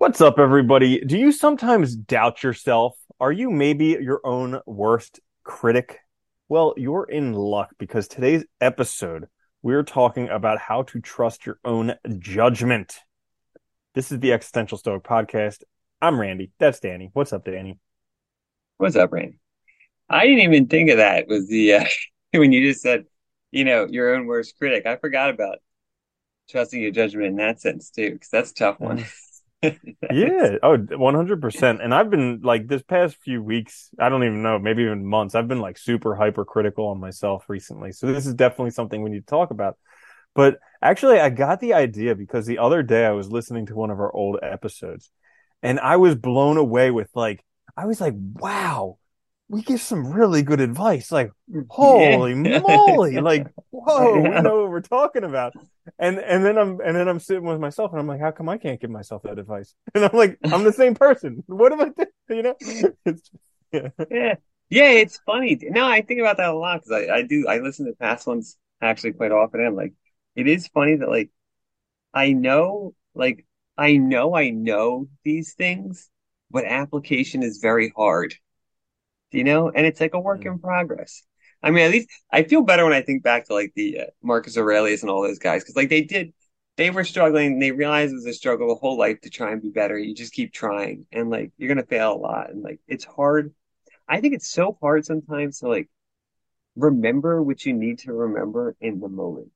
What's up, everybody? Do you sometimes doubt yourself? Are you maybe your own worst critic? Well, you're in luck because today's episode, we're talking about how to trust your own judgment. This is the Existential Stoic Podcast. I'm Randy. That's Danny. What's up, Danny? What's up, Randy? I didn't even think of that was the uh, when you just said, you know, your own worst critic. I forgot about trusting your judgment in that sense too, because that's a tough one. Yeah. Oh, 100%. And I've been like this past few weeks, I don't even know, maybe even months, I've been like super hypercritical on myself recently. So this is definitely something we need to talk about. But actually, I got the idea because the other day I was listening to one of our old episodes and I was blown away with like, I was like, wow, we give some really good advice. Like, holy yeah. moly! Like, whoa, we know what we're talking about. And and then I'm and then I'm sitting with myself, and I'm like, how come I can't give myself that advice? And I'm like, I'm the same person. What am I doing? You know? It's, yeah. yeah, yeah. It's funny. No, I think about that a lot because I I do I listen to past ones actually quite often. And I'm like, it is funny that like I know like I know I know these things, but application is very hard you know, and it's like a work in progress. I mean, at least I feel better when I think back to like the uh, Marcus Aurelius and all those guys because like they did, they were struggling. They realized it was a struggle the whole life to try and be better. You just keep trying, and like you're gonna fail a lot, and like it's hard. I think it's so hard sometimes to like remember what you need to remember in the moment.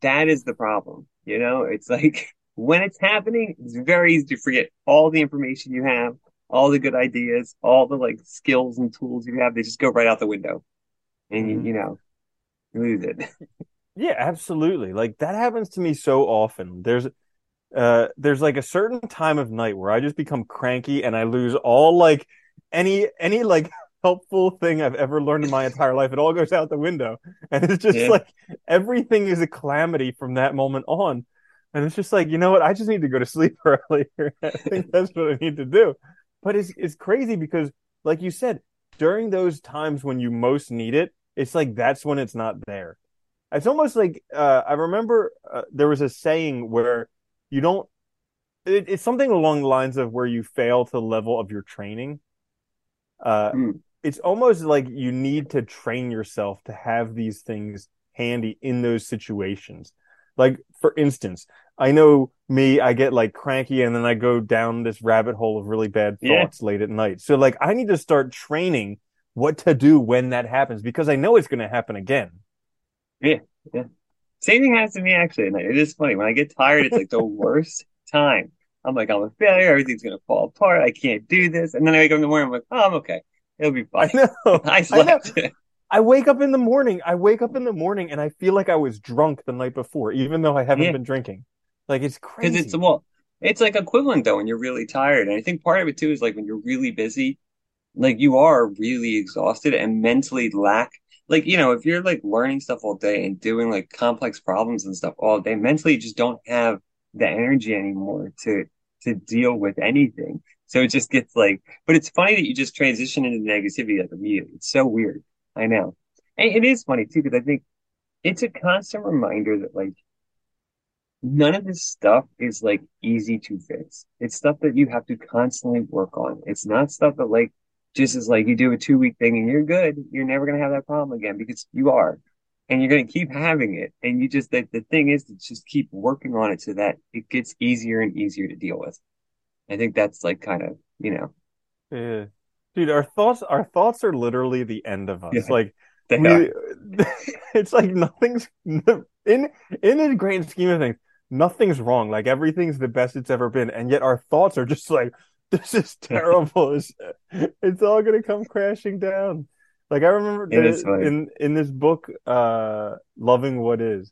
That is the problem, you know. It's like when it's happening, it's very easy to forget all the information you have all the good ideas, all the like skills and tools you have, they just go right out the window, and mm-hmm. you, you know, lose it. yeah, absolutely. Like that happens to me so often. There's uh there's like a certain time of night where I just become cranky and I lose all like any any like helpful thing I've ever learned in my entire life. It all goes out the window. And it's just yeah. like everything is a calamity from that moment on. And it's just like, you know what? I just need to go to sleep earlier. I think that's what I need to do. But it's it's crazy because, like you said, during those times when you most need it, it's like that's when it's not there. It's almost like uh, I remember uh, there was a saying where you don't. It, it's something along the lines of where you fail to the level of your training. Uh, mm. It's almost like you need to train yourself to have these things handy in those situations. Like for instance, I know me, I get like cranky and then I go down this rabbit hole of really bad thoughts yeah. late at night. So like I need to start training what to do when that happens because I know it's going to happen again. Yeah. Yeah. Same thing happens to me actually. And it is funny when I get tired, it's like the worst time. I'm like, I'm a failure. Everything's going to fall apart. I can't do this. And then I wake up in the morning. I'm like, oh, I'm okay. It'll be fine. I know. I slept. I know. I wake up in the morning. I wake up in the morning and I feel like I was drunk the night before, even though I haven't yeah. been drinking. Like it's crazy. Because it's well, it's like equivalent though when you're really tired. And I think part of it too is like when you're really busy, like you are really exhausted and mentally lack like you know if you're like learning stuff all day and doing like complex problems and stuff all day mentally you just don't have the energy anymore to to deal with anything so it just gets like but it's funny that you just transition into negativity like immediately it's so weird i know and it is funny too because i think it's a constant reminder that like none of this stuff is like easy to fix. It's stuff that you have to constantly work on. It's not stuff that like just is like you do a two week thing and you're good. You're never gonna have that problem again because you are. And you're gonna keep having it. And you just the, the thing is to just keep working on it so that it gets easier and easier to deal with. I think that's like kind of, you know. Yeah. Dude, our thoughts our thoughts are literally the end of us. Yeah, like we, it's like nothing's in in the grand scheme of things nothing's wrong. Like everything's the best it's ever been, and yet our thoughts are just like, this is terrible. it's, it's all gonna come crashing down. Like I remember the, in in this book, uh, "Loving What Is,"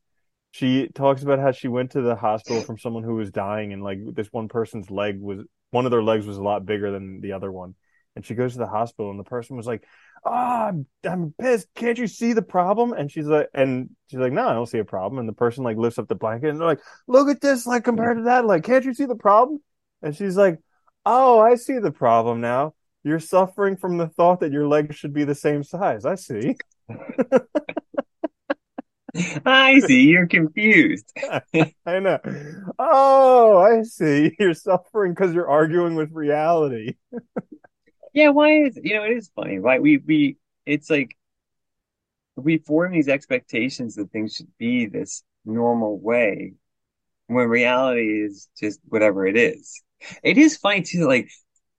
she talks about how she went to the hospital from someone who was dying, and like this one person's leg was one of their legs was a lot bigger than the other one, and she goes to the hospital, and the person was like, oh, I'm, I'm pissed. Can't you see the problem? And she's like, and she's like, no, I don't see a problem. And the person like lifts up the blanket and they're like, look at this, like compared to that, like, can't you see the problem? And she's like, oh, I see the problem now. You're suffering from the thought that your legs should be the same size. I see. I see. You're confused. I know. Oh, I see. You're suffering because you're arguing with reality. Yeah, why is you know it is funny. Why we we it's like we form these expectations that things should be this normal way when reality is just whatever it is. It is funny too, like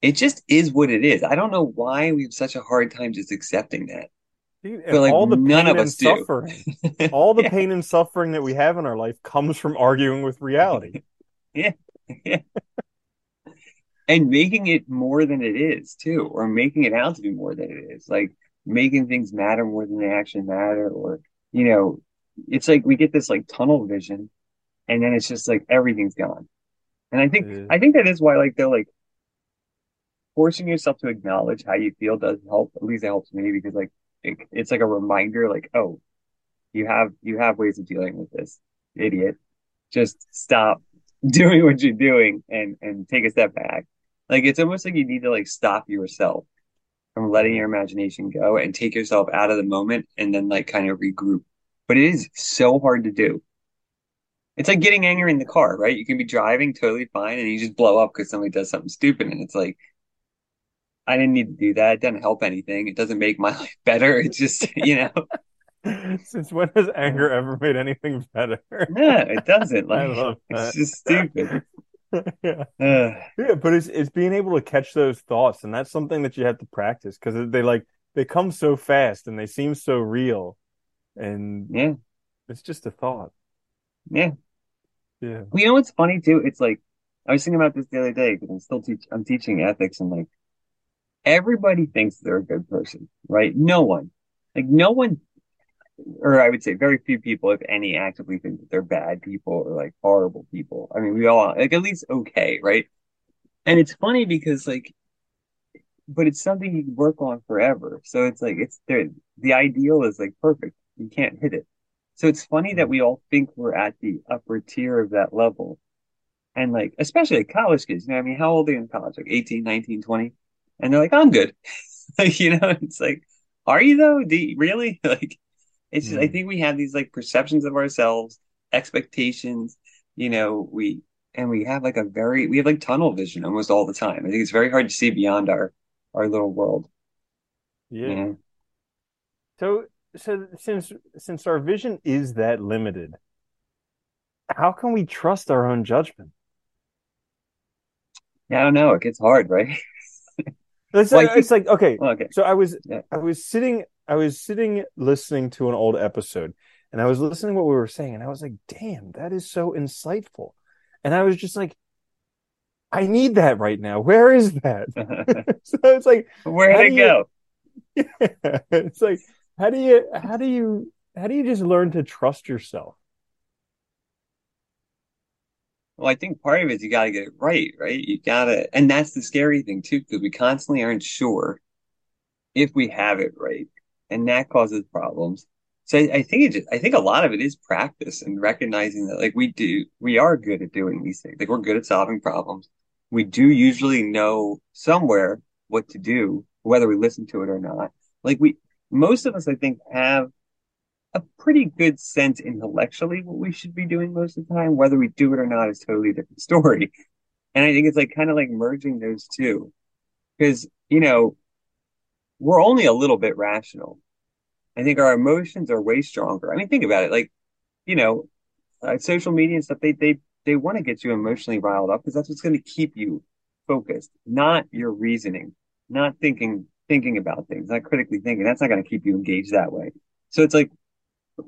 it just is what it is. I don't know why we have such a hard time just accepting that. Dude, But like all the none pain of and us do. suffering, all the Yeah, pain and suffering that we have in our life comes from arguing with reality. yeah, yeah. And making it more than it is too, or making it out to be more than it is. Like making things matter more than they actually matter, or you know, it's like we get this like tunnel vision and then it's just like everything's gone. And I think Yeah. I think that is why like they're like forcing yourself to acknowledge how you feel does help. At least it helps me because like it, it's like a reminder, like, oh, you have you have ways of dealing with this, idiot. Just stop doing what you're doing and and take a step back. Like it's almost like you need to like stop yourself from letting your imagination go and take yourself out of the moment and then like kind of regroup. But it is so hard to do. It's like getting angry in the car, right? You can be driving totally fine and you just blow up because somebody does something stupid and it's like I didn't need to do that. It doesn't help anything. It doesn't make my life better. It's just, you know, Since when has anger ever made anything better? no, it doesn't. I Like, it's just stupid. Yeah. Yeah, but it's it's being able to catch those thoughts, and that's something that you have to practice because they like they come so fast and they seem so real, and Yeah, it's just a thought. yeah. Yeah. Well, you know what's funny too? It's like I was thinking about this the other day because I'm still teach I'm teaching ethics and like everybody thinks they're a good person, right? No one, like no one, or I would say very few people, if any, actively think that they're bad people or like horrible people. I mean, we all like at least okay, right? And it's funny because like, but it's something you can work on forever. So it's like it's there. The ideal is like perfect. You can't hit it. So it's funny that we all think we're at the upper tier of that level. And like, especially like college kids, you know, I mean, how old are you in college? Like 18, 19, 20? And they're like, I'm good. Like, you know, it's like, are you though? Do you, really? Like, it's just, I Mm. think we have these like perceptions of ourselves, expectations, you know, we, and we have like a very, we have like tunnel vision almost all the time. I think it's very hard to see beyond our, our little world, you Yeah. know? So so since since our vision is that limited, how can we trust our own judgment? Yeah, I don't know. It gets hard, right? It's like, it's like okay, okay. so I was Yeah. I was sitting I was sitting listening to an old episode and I was listening to what we were saying and I was like, damn, that is so insightful. And I was just like, I need that right now. Where is that? So it's like, Where'd it do you go? it's like how do you how do you how do you just learn to trust yourself? Well, I think part of it is you got to get it right, right? You got to, and that's the scary thing too, because we constantly aren't sure if we have it right, and that causes problems. So I, I think it just, I think a lot of it is practice and recognizing that like we do, we are good at doing these things. Like we're good at solving problems. We do usually know somewhere what to do, whether we listen to it or not. Like we, most of us, I think, have a pretty good sense intellectually what we should be doing most of the time. Whether we do it or not is totally a different story. And I think it's like kind of like merging those two because, you know, we're only a little bit rational. I think our emotions are way stronger. I mean, think about it. Like, you know, uh, social media and stuff, they, they, they want to get you emotionally riled up because that's what's going to keep you focused, not your reasoning, not thinking, thinking about things, not critically thinking. That's not going to keep you engaged that way. So it's like,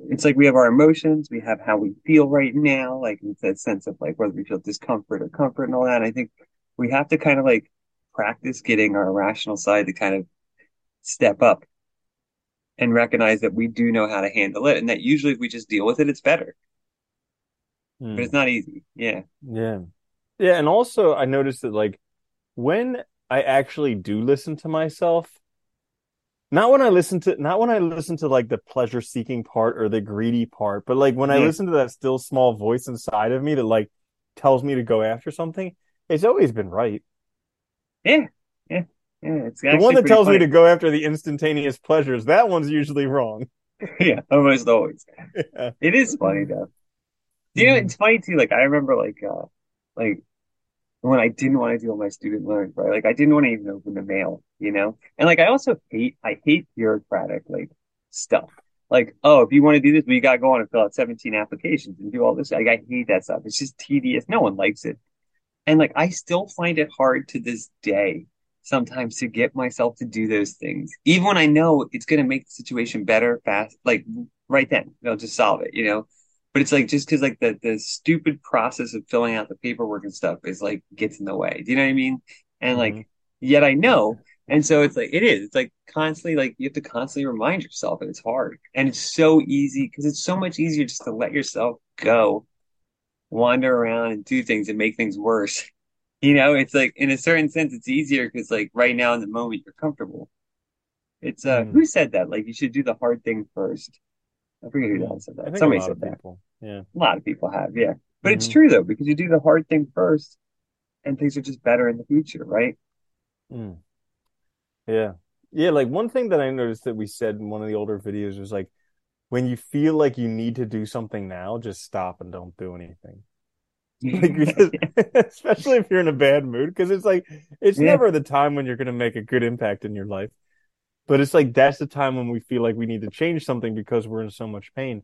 it's like we have our emotions, we have how we feel right now, like that sense of like whether we feel discomfort or comfort and all that. And I think we have to kind of like practice getting our rational side to kind of step up and recognize that we do know how to handle it. And that usually if we just deal with it, it's better, but Hmm. it's not easy. Yeah. Yeah. Yeah, and also I noticed that like when I actually do listen to myself, not when I listen to not when I listen to like the pleasure seeking part or the greedy part, but like when I listen to that still small voice inside of me that like tells me to go after something, it's always been right. Yeah. Yeah. It's The one that tells me to go after the instantaneous pleasures, that one's usually wrong. yeah, almost always. Yeah. It is funny though. You know, Mhm. it's funny too. Like I remember, like, uh, like when I didn't want to do all my student loans, right? Like I didn't want to even open the mail, you know? And like I also hate I hate bureaucratic like stuff. Like, oh, if you want to do this, well, you gotta go on and fill out 17 applications and do all this. Like I hate that stuff. It's just tedious. No one likes it. And like I still find it hard to this day sometimes to get myself to do those things. Even when I know it's gonna make the situation better fast, like right then, they'll just solve it, you know? But it's like just because like the the stupid process of filling out the paperwork and stuff is like gets in the way. Do you know what I mean? And Mhm. like yet I know. And so it's like it is. It's like constantly like you have to constantly remind yourself and it's hard. And it's so easy because it's so much easier just to let yourself go, wander around and do things and make things worse. You know, it's like in a certain sense it's easier because like right now in the moment you're comfortable. It's uh Mm. who said that? Like you should do the hard thing first. I forget who that Mm. said that. Somebody said that. Yeah. A lot of people have, yeah. But it's hmm true though, because you do the hard thing first and things are just better in the future, right? Mm. Yeah. Yeah, like one thing that I noticed that we said in one of the older videos was like when you feel like you need to do something now, just stop and don't do anything. Like especially if you're in a bad mood, because it's like it's Yeah. never the time when you're going to make a good impact in your life. But it's like that's the time when we feel like we need to change something because we're in so much pain.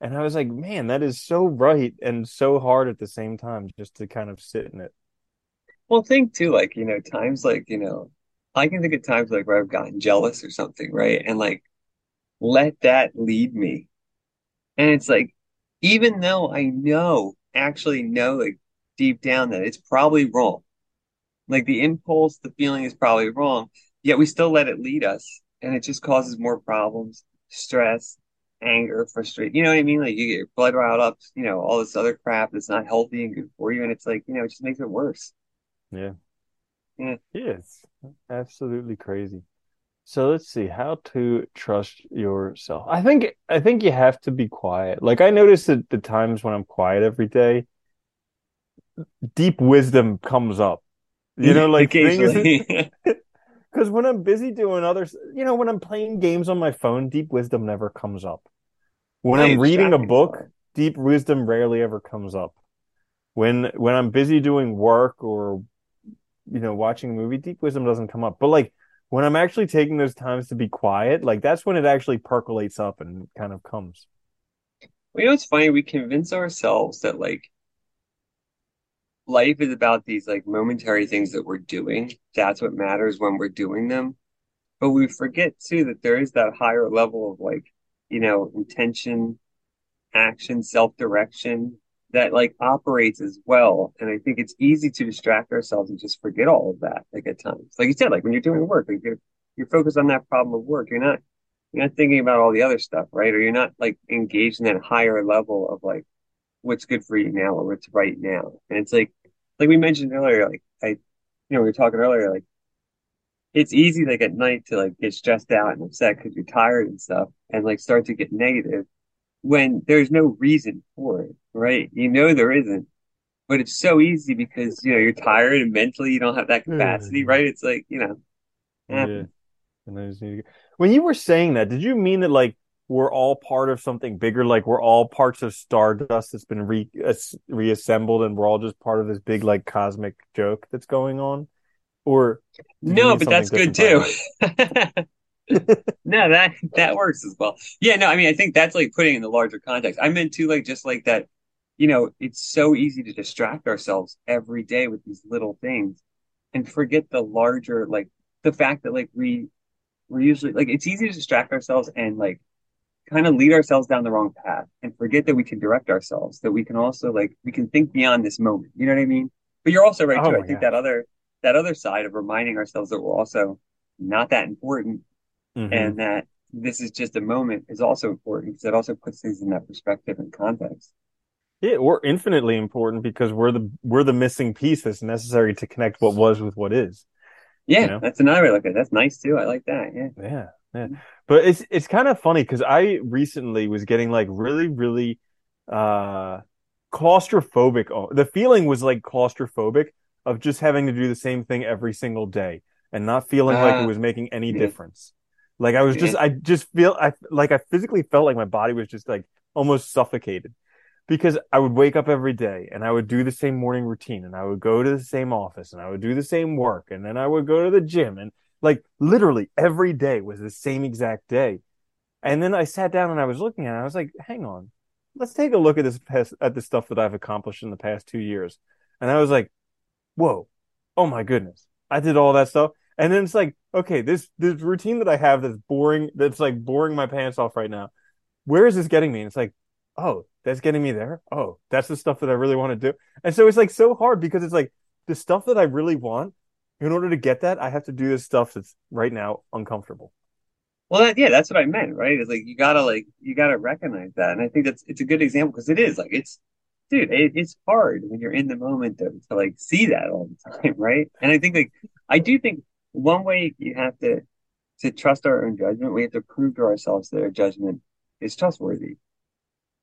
And I was like, man, that is so right and so hard at the same time just to kind of sit in it. Well, think too, like, you know, times like, you know, I can think of times like where I've gotten jealous or something, right? And like let that lead me. And it's like, even though I know, actually know, like deep down that it's probably wrong. Like the impulse, the feeling is probably wrong, yet we still let it lead us. And it just causes more problems, stress, anger, frustration. You know what I mean? Like you get your blood riled up, you know, all this other crap that's not healthy and good for you. And it's like, you know, it just makes it worse. Yeah. Yeah. Yes. Absolutely crazy. So let's see how to trust yourself. I think I think you have to be quiet. Like I notice that the times when I'm quiet every day, deep wisdom comes up. You know, like because when I'm busy doing other, you know, when I'm playing games on my phone, deep wisdom never comes up. When I'm reading a book, deep wisdom rarely ever comes up. When when I'm busy doing work or you know, watching a movie, deep wisdom doesn't come up. But like when I'm actually taking those times to be quiet, like that's when it actually percolates up and kind of comes. Well, you know it's funny? We convince ourselves that like life is about these like momentary things that we're doing. That's what matters when we're doing them. But we forget too that there is that higher level of like, you know, intention, action, self-direction that like operates as well. And I think it's easy to distract ourselves and just forget all of that, like at times. Like you said, like when you're doing work, like you're you're focused on that problem of work. You're not you're not thinking about all the other stuff, right? Or you're not like engaged in that higher level of like what's good for you now or what's right now. And it's like like we mentioned earlier, like I you know, we were talking earlier, like it's easy like at night to like get stressed out and upset because you're tired and stuff and like start to get negative when there's no reason for it, right? You know there isn't, but it's so easy because you know you're tired and mentally you don't have that capacity, mm-hmm. right? It's like, you know, Yeah. And I just need to go. When you were saying that, did you mean that like we're all part of something bigger? Like we're all parts of Stardust that's been re as- reassembled and we're all just part of this big like cosmic joke that's going on? Or No, but that's good too. No, that that works as well. Yeah, no, I mean I think that's like putting in the larger context. I meant too like just like that, you know, it's so easy to distract ourselves every day with these little things and forget the larger like the fact that like we we're usually like it's easy to distract ourselves and like kind of lead ourselves down the wrong path and forget that we can direct ourselves, that we can also like we can think beyond this moment. You know what I mean? But you're also right Oh too. I think that other that other side of reminding ourselves that we're also not that important hmm and that this is just a moment is also important because it also puts things in that perspective and context. Yeah, we're infinitely important because we're the we're the missing piece that's necessary to connect what was with what is, you Yeah, know? that's another way to look at it. That's nice too. I like that. Yeah. Yeah, yeah. But it's it's kind of funny because I recently was getting like really, really uh claustrophobic. The feeling was like claustrophobic of just having to do the same thing every single day and not feeling like it Uh, was making any yeah. difference. Like I was just, I just feel, I like I physically felt like my body was just like almost suffocated because I would wake up every day and I would do the same morning routine and I would go to the same office and I would do the same work and then I would go to the gym and like literally every day was the same exact day. And then I sat down and I was looking at it. I was like, hang on, let's take a look at this past, at the stuff that I've accomplished in the past two years. And I was like, whoa, oh my goodness, I did all that stuff. And then it's like, okay, this this routine that I have that's boring, that's like boring my pants off right now. Where is this getting me? And it's like, oh, that's getting me there. Oh, that's the stuff that I really want to do. And so it's like so hard because it's like the stuff that I really want. In order to get that, I have to do this stuff that's right now uncomfortable. Well, that, yeah, that's what I meant, right? It's like you gotta like you gotta recognize that, and I think that's it's a good example because it is like it's, dude, it, it's hard when you're in the moment to, to like see that all the time, right? And I think like I do think one way you have to to trust our own judgment, we have to prove to ourselves that our judgment is trustworthy.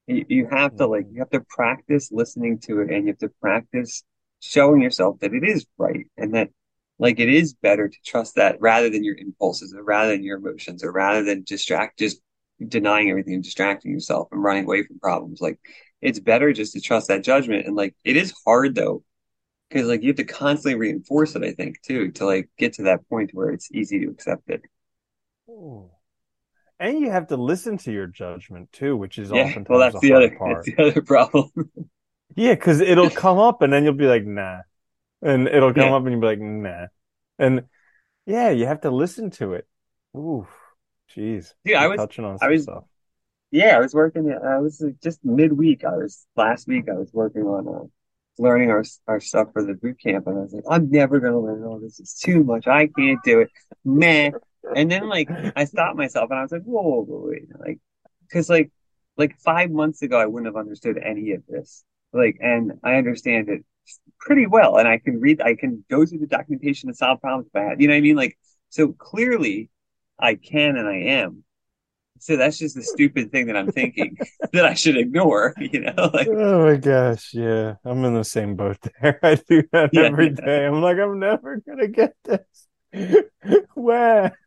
You, you have to like mm-hmm. you have to practice listening to it, and you have to practice showing yourself that it is right and that like it is better to trust that rather than your impulses or rather than your emotions or rather than distract just denying everything and distracting yourself and running away from problems like it's better just to trust that judgment and like it is hard though because like you have to constantly reinforce it i think too to like get to that point where it's easy to accept it Ooh. and you have to listen to your judgment too which is yeah well that's the other part that's the other problem yeah because it'll come up and then you'll be like nah and it'll come Yeah. up and you'll be like nah and yeah you have to listen to it Ooh, jeez Dude, I was- touching on I some was- stuff Yeah, I was working. I was just midweek. I was last week. I was working on uh, learning our our stuff for the boot camp, and I was like, I'm never gonna learn all this. It's too much. I can't do it. Meh. And then like I stopped myself, and I was like, whoa, whoa, whoa wait, like, because like like five months ago, I wouldn't have understood any of this. Like, and I understand it pretty well, and I can read. I can go through the documentation and solve problems if I had. You know what I mean? Like, so clearly, I can and I am. So that's just the stupid thing that I'm thinking that I should ignore, you know? Like, Oh my gosh, yeah. I'm in the same boat there. I do that Yeah. every day. I'm like, I'm never gonna get this. Where?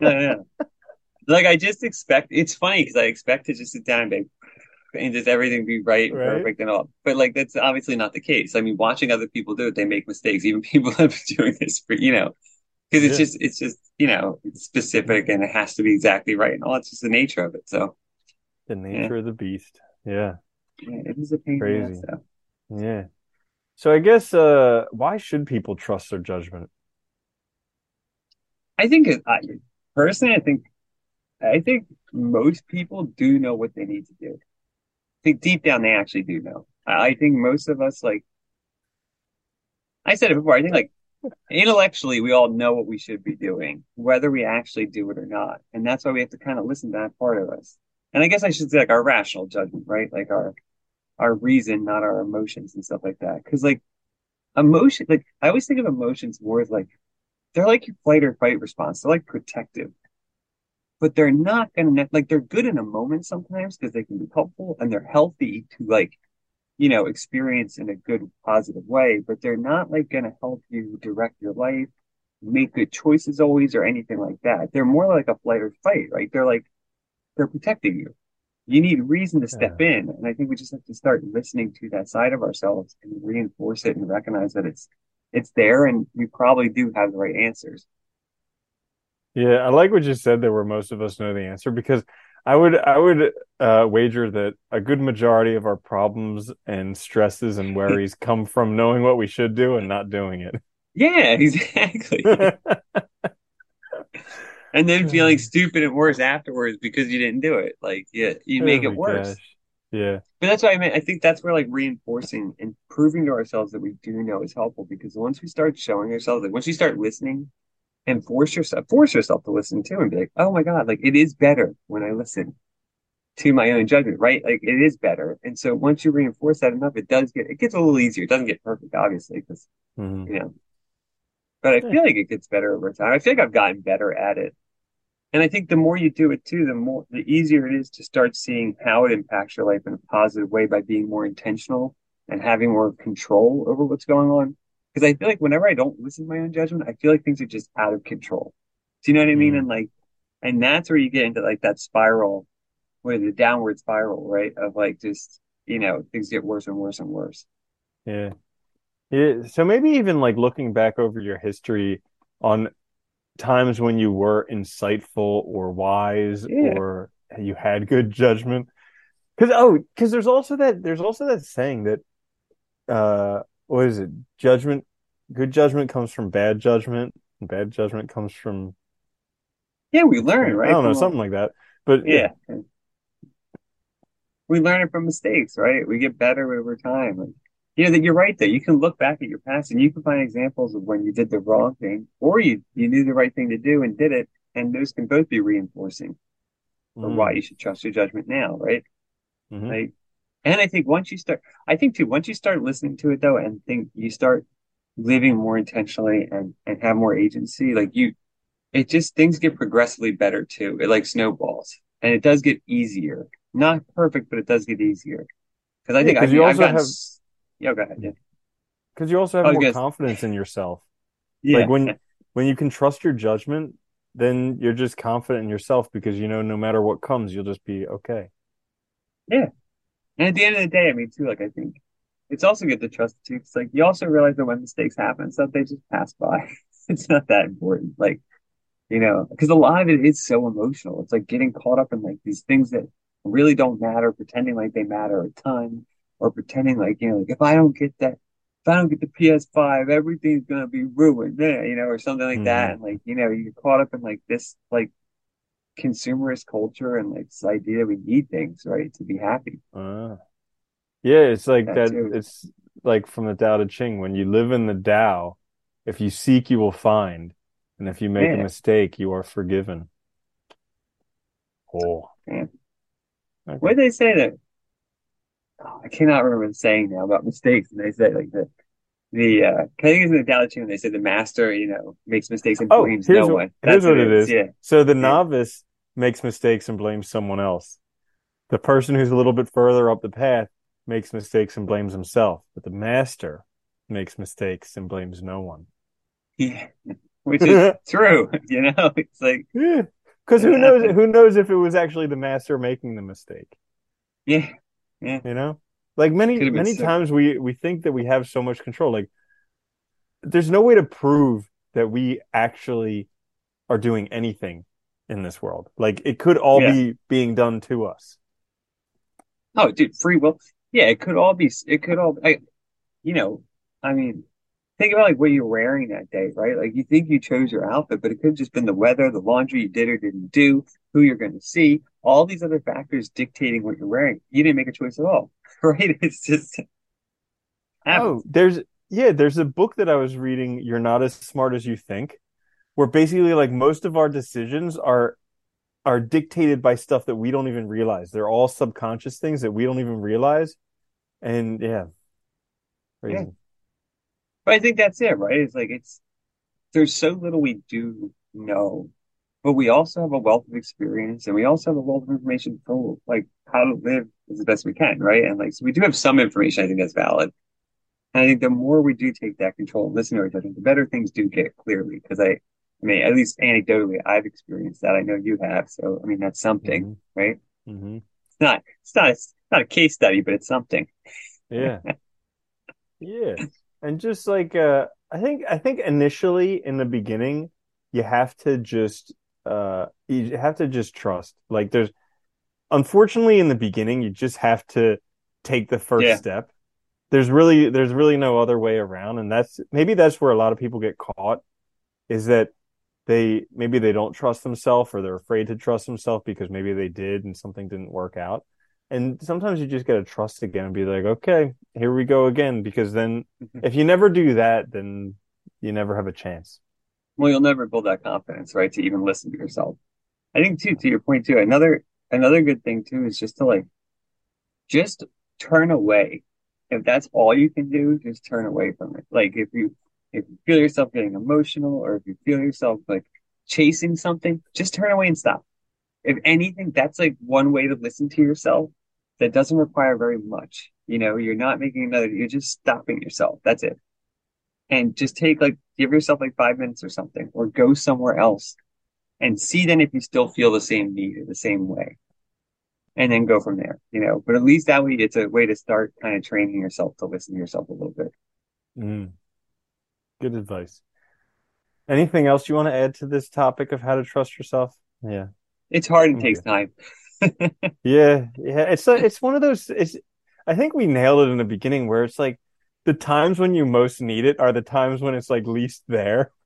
no, no. Like I just expect it's funny because I expect to just sit down and be and just everything be right and Right. perfect and all. But like that's obviously not the case. I mean, watching other people do it, they make mistakes. Even people have been doing this for you know, because it's Yeah. just it's just you know it's specific and it has to be exactly right and all. It's just the nature of it. So The nature of the beast. Yeah. yeah, it is a pain. Crazy. Yeah. So I guess uh why should people trust their judgment? I think I, personally, I think I think most people do know what they need to do. I think deep down they actually do know. I, I think most of us, like I said it before, I think like intellectually we all know what we should be doing, whether we actually do it or not, and that's why we have to kind of listen to that part of us. And I guess I should say like our rational judgment, right? Like our our reason, not our emotions and stuff like that. Because like emotion, like I always think of emotions more as like they're like your flight or fight response. They're like protective, but they're not gonna like they're good in a moment sometimes because they can be helpful and they're healthy to like you know experience in a good positive way. But they're not like gonna help you direct your life, make good choices always or anything like that. They're more like a flight or fight, right? They're like they're protecting you. You need reason to step in, and I think we just have to start listening to that side of ourselves and reinforce it and recognize that it's it's there and we probably do have the right answers. Yeah, I like what you said there where most of us know the answer because I would I would uh wager that a good majority of our problems and stresses and worries come from knowing what we should do and not doing it. Yeah, exactly. and then feeling stupid and worse afterwards because you didn't do it. Like, yeah, you make Oh it worse. gosh. Yeah. But that's what I meant. I think that's where like reinforcing and proving to ourselves that we do know is helpful because once we start showing ourselves, like once you start listening and force yourself, force yourself to listen too and be like, oh my God, like it is better when I listen to my own judgment, right? Like it is better. And so once you reinforce that enough, it does get, it gets a little easier. It doesn't get perfect, obviously, because, Mhm. you know, but I feel like it gets better over time. I feel like I've gotten better at it. And I think the more you do it too, the more, the easier it is to start seeing how it impacts your life in a positive way by being more intentional and having more control over what's going on. Because I feel like whenever I don't listen to my own judgment, I feel like things are just out of control. Do you know what I mean? Mm. And like, And that's where you get into like that spiral, where the downward spiral, right? Of like just, you know, things get worse and worse and worse. Yeah. Yeah. So maybe even like looking back over your history on times when you were insightful or wise Yeah. or you had good judgment. Because oh, because there's also that there's also that saying that uh what is it? Judgment good judgment comes from bad judgment, and bad judgment comes from Yeah, we learn, right? I don't know, something like that. But yeah. We learn it from mistakes, right? We get better over time. Like, you know that you're right though. You can look back at your past and you can find examples of when you did the wrong thing or you you knew the right thing to do and did it, and those can both be reinforcing for Mm, why you should trust your judgment now, right? mhm. Like, and I think once you start, I think too, once you start listening to it though, and think you start living more intentionally and and have more agency, like you, it just things get progressively better too. It like snowballs, and it does get easier. Not perfect, but it does get easier. Because I Yeah, think 'cause I've, you I've also gotten, have- yeah, go ahead, yeah, Because you also have I was more gonna- confidence in yourself. yeah, Like when when you can trust your judgment, then you're just confident in yourself because you know no matter what comes, you'll just be okay. And at the end of the day, I mean, too, like I think it's also good to trust too. It's like you also realize that when mistakes happen, stuff they just pass by. It's not that important. Like, you know, because a lot of it is so emotional. It's like getting caught up in like these things that really don't matter, pretending like they matter a ton, or pretending like, you know, like if I don't get that, if I don't get the PS5, everything's gonna be ruined, you know, or something like that. Mhm. And like, you know, you get caught up in like this like consumerist culture and like this idea we need things, right, to be happy. Uh, yeah, it's like That that. It's like from the Tao Te Ching. When you live in the Tao, if you seek, you will find, and if you make a mistake, you are forgiven. Oh, Yeah. okay. What did they say that? Oh, I cannot remember the saying now about mistakes. And they say like the the uh, I think it's in the Tao Te Ching. They said the master, you know, makes mistakes and Oh, blames no what, one. here's That's what it is. Yeah, So the novice makes mistakes and blames someone else. The person who's a little bit further up the path makes mistakes and blames himself. But the master makes mistakes and blames no one. yeah, which is true. You know, it's like Yeah. Because who knows who knows if it was actually the master making the mistake, yeah, yeah. you know? Like many many so- times we we think that we have so much control. Like there's no way to prove that we actually are doing anything in this world. Like it could all Yeah. be being done to us. oh, dude, free will. Yeah, it could all be. It could all. I, you know, I mean, think about like what you're wearing that day, right? Like you think you chose your outfit, but it could have just been the weather, the laundry you did or didn't do, who you're going to see, all these other factors dictating what you're wearing. You didn't make a choice at all, right? It's just Oh, there's yeah, there's a book that I was reading, You're Not as Smart as You Think, where basically like most of our decisions are are dictated by stuff that we don't even realize. They're all subconscious things that we don't even realize. And yeah. Crazy. But I think that's it, right? It's like it's there's so little we do know, but we also have a wealth of experience and we also have a wealth of information for like how to live as the best we can, right? And like so we do have some information I think that's valid. And I think the more we do take that control and listen to each other, the better things do get clearly. Because I, I mean, at least anecdotally, I've experienced that. I know you have. So I mean, that's something, Mhm. right? Mhm. It's not, it's not, it's not a case study, but it's something. Yeah. Yeah. And just like uh I think I think initially in the beginning you have to just uh you have to just trust. Like there's unfortunately in the beginning you just have to take the first Yeah. step. There's really there's really no other way around and that's maybe that's where a lot of people get caught is that they maybe they don't trust themselves or they're afraid to trust themselves because maybe they did and something didn't work out. And sometimes you just got to trust again and be like, okay, here we go again. Because then mm-hmm. if you never do that, then you never have a chance. Well, you'll never build that confidence, right? To even listen to yourself. I think too, to your point too, another, another good thing too is just to like, just turn away. If that's all you can do, just turn away from it. Like if you, if you feel yourself getting emotional or if you feel yourself like chasing something, just turn away and stop. If anything, that's like one way to listen to yourself that doesn't require very much. You know, you're not making another, you're just stopping yourself. That's it. And just take like, give yourself like five minutes or something, or go somewhere else and see then if you still feel the same need or the same way. And then go from there, you know. But at least that way it's a way to start kind of training yourself to listen to yourself a little bit. Mm. Good advice. Anything else you want to add to this topic of how to trust yourself? Yeah. It's hard and takes time. yeah, yeah. It's a, it's one of those. It's. I think we nailed it in the beginning where it's like the times when you most need it are the times when it's like least there.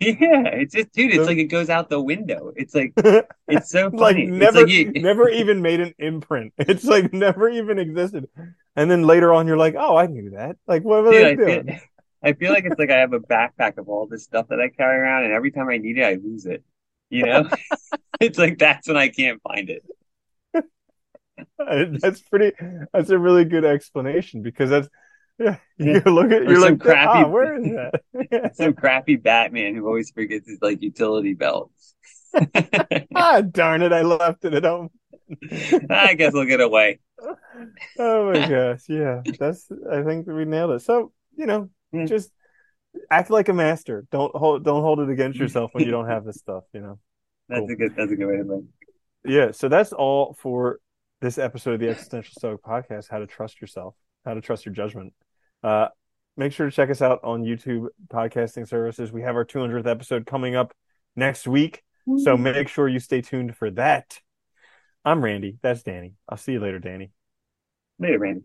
Yeah, it's just, dude. It's like it goes out the window. It's like it's so funny. like never, like you... never even made an imprint. It's like never even existed. And then later on, you're like, oh, I knew that. Like, what were dude, they doing? I feel, I feel like it's like I have a backpack of all this stuff that I carry around, and every time I need it, I lose it. You know, it's like that's when I can't find it. that's pretty. That's a really good explanation because that's yeah. You look at you're like crappy. Ah, where is that? some crappy Batman who always forgets his like utility belt. ah, darn it! I left it at home. I guess we'll get away. Oh my gosh! Yeah, that's. I think we nailed it. So you know, mm. just act like a master. Don't hold. Don't hold it against yourself when you don't have this stuff. You know. That's cool. a good. That's a good way to think. Yeah. So that's all for this episode of the Existential Stoic Podcast. How to trust yourself. How to trust your judgment. Uh, make sure to check us out on YouTube podcasting services. We have our 200th episode coming up next week. So make sure you stay tuned for that. I'm Randy. That's Danny. I'll see you later, Danny. Later, Randy.